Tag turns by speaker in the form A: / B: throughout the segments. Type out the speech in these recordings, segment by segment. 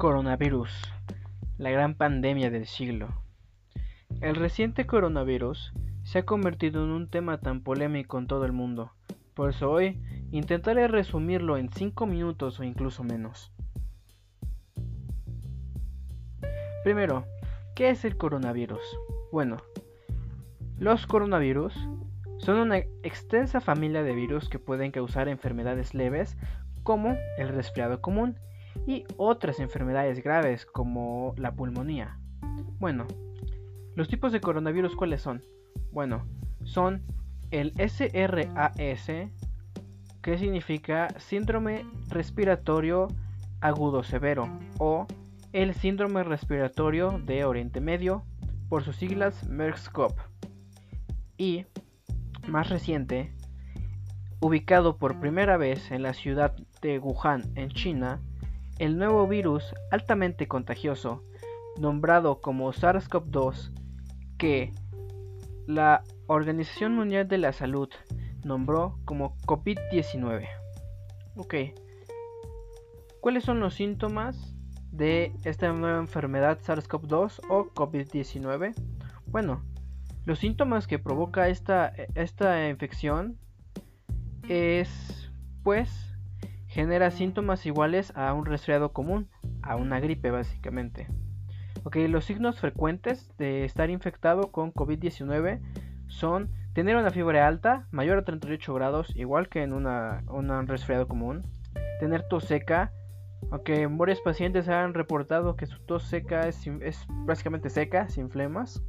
A: Coronavirus, la gran pandemia del siglo. El reciente coronavirus se ha convertido en un tema tan polémico en todo el mundo, por eso hoy intentaré resumirlo en 5 minutos o incluso menos. Primero, ¿qué es el coronavirus? Bueno, los coronavirus son una extensa familia de virus que pueden causar enfermedades leves como el resfriado común y otras enfermedades graves como la pulmonía. Bueno, los tipos de coronavirus cuáles son? Bueno, son el SRAS, que significa síndrome respiratorio agudo severo, o el síndrome respiratorio de Oriente Medio, por sus siglas MERS-CoV. Y, más reciente, ubicado por primera vez en la ciudad de Wuhan, en China, el nuevo virus altamente contagioso, nombrado como SARS-CoV-2, que la Organización Mundial de la Salud nombró como COVID-19. Ok. ¿Cuáles son los síntomas de esta nueva enfermedad SARS-CoV-2 o COVID-19? Bueno, los síntomas que provoca esta, esta infección es, pues, genera síntomas iguales a un resfriado común, a una gripe básicamente. Ok, los signos frecuentes de estar infectado con COVID-19 son tener una fiebre alta, mayor a 38 grados, igual que en una, un resfriado común, tener tos seca, aunque varios pacientes han reportado que su tos seca es, es básicamente seca, sin flemas.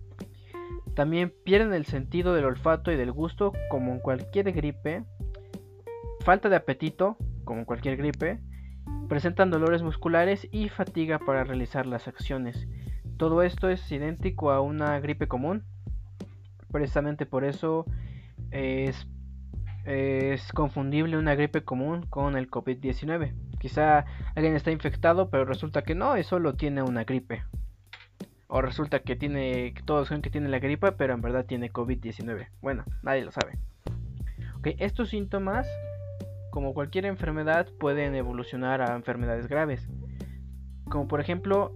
A: También pierden el sentido del olfato y del gusto como en cualquier gripe. Falta de apetito, como cualquier gripe, presentan dolores musculares y fatiga para realizar las acciones. Todo esto es idéntico a una gripe común. Precisamente por eso es, es confundible una gripe común con el COVID-19. Quizá alguien está infectado, pero resulta que no, y solo tiene una gripe. O resulta que tiene, todos creen que tiene la gripe, pero en verdad tiene COVID-19. Bueno, nadie lo sabe. Okay, estos síntomas como cualquier enfermedad, pueden evolucionar a enfermedades graves. Como por ejemplo,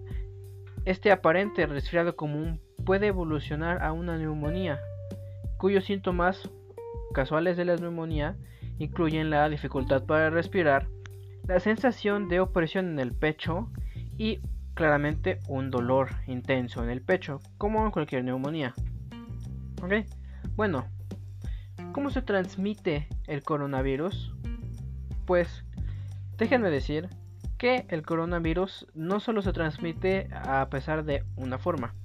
A: este aparente resfriado común puede evolucionar a una neumonía, cuyos síntomas casuales de la neumonía incluyen la dificultad para respirar, la sensación de opresión en el pecho y claramente un dolor intenso en el pecho, como en cualquier neumonía. Bueno, ¿cómo se transmite el coronavirus? Pues déjenme decir que el coronavirus no solo se transmite a pesar de una forma.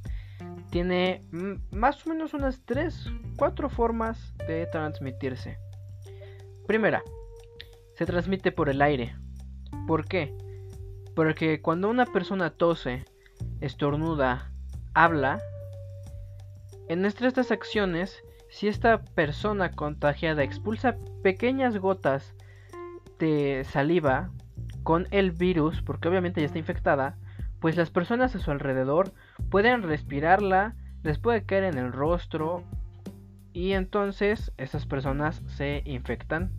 A: Tiene más o menos unas 3, 4 formas de transmitirse. Primera, se transmite por el aire. ¿Por qué? Porque cuando una persona tose, estornuda, habla, en estas acciones, si esta persona contagiada expulsa pequeñas gotas saliva con el virus, porque obviamente ya está infectada, pues las personas a su alrededor pueden respirarla, les puede caer en el rostro y entonces esas personas se infectan.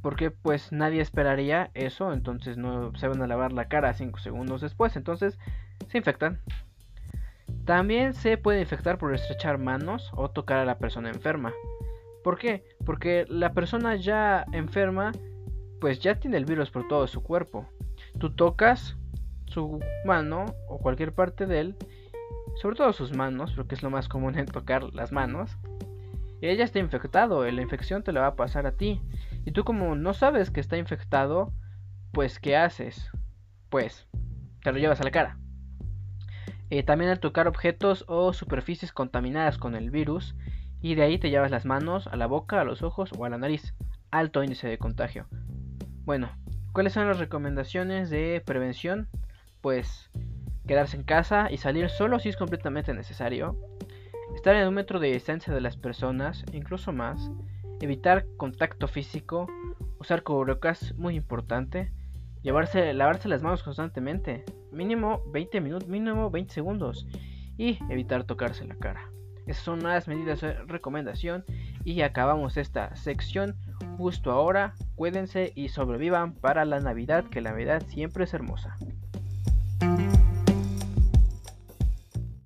A: Porque pues nadie esperaría eso, entonces no se van a lavar la cara 5 segundos después, entonces se infectan. También se puede infectar por estrechar manos o tocar a la persona enferma. ¿Por qué? Porque la persona ya enferma, pues ya tiene el virus por todo su cuerpo. Tú tocas su mano o cualquier parte de él, sobre todo sus manos, porque es lo más común en tocar las manos, y ella está infectado, la infección te la va a pasar a ti. Y tú como no sabes que está infectado, pues ¿qué haces? Pues te lo llevas a la cara. Eh, también al tocar objetos o superficies contaminadas con el virus, y de ahí te llevas las manos a la boca, a los ojos o a la nariz. Alto índice de contagio. Bueno, ¿cuáles son las recomendaciones de prevención? Pues quedarse en casa y salir solo si es completamente necesario. Estar en un metro de distancia de las personas, incluso más. Evitar contacto físico. Usar cubrebocas, muy importante. Lavarse las manos constantemente. Mínimo 20 minutos, mínimo 20 segundos. Y evitar tocarse la cara. Esas son las medidas de recomendación y acabamos esta sección justo ahora. Cuídense y sobrevivan para la Navidad, que la Navidad siempre es hermosa.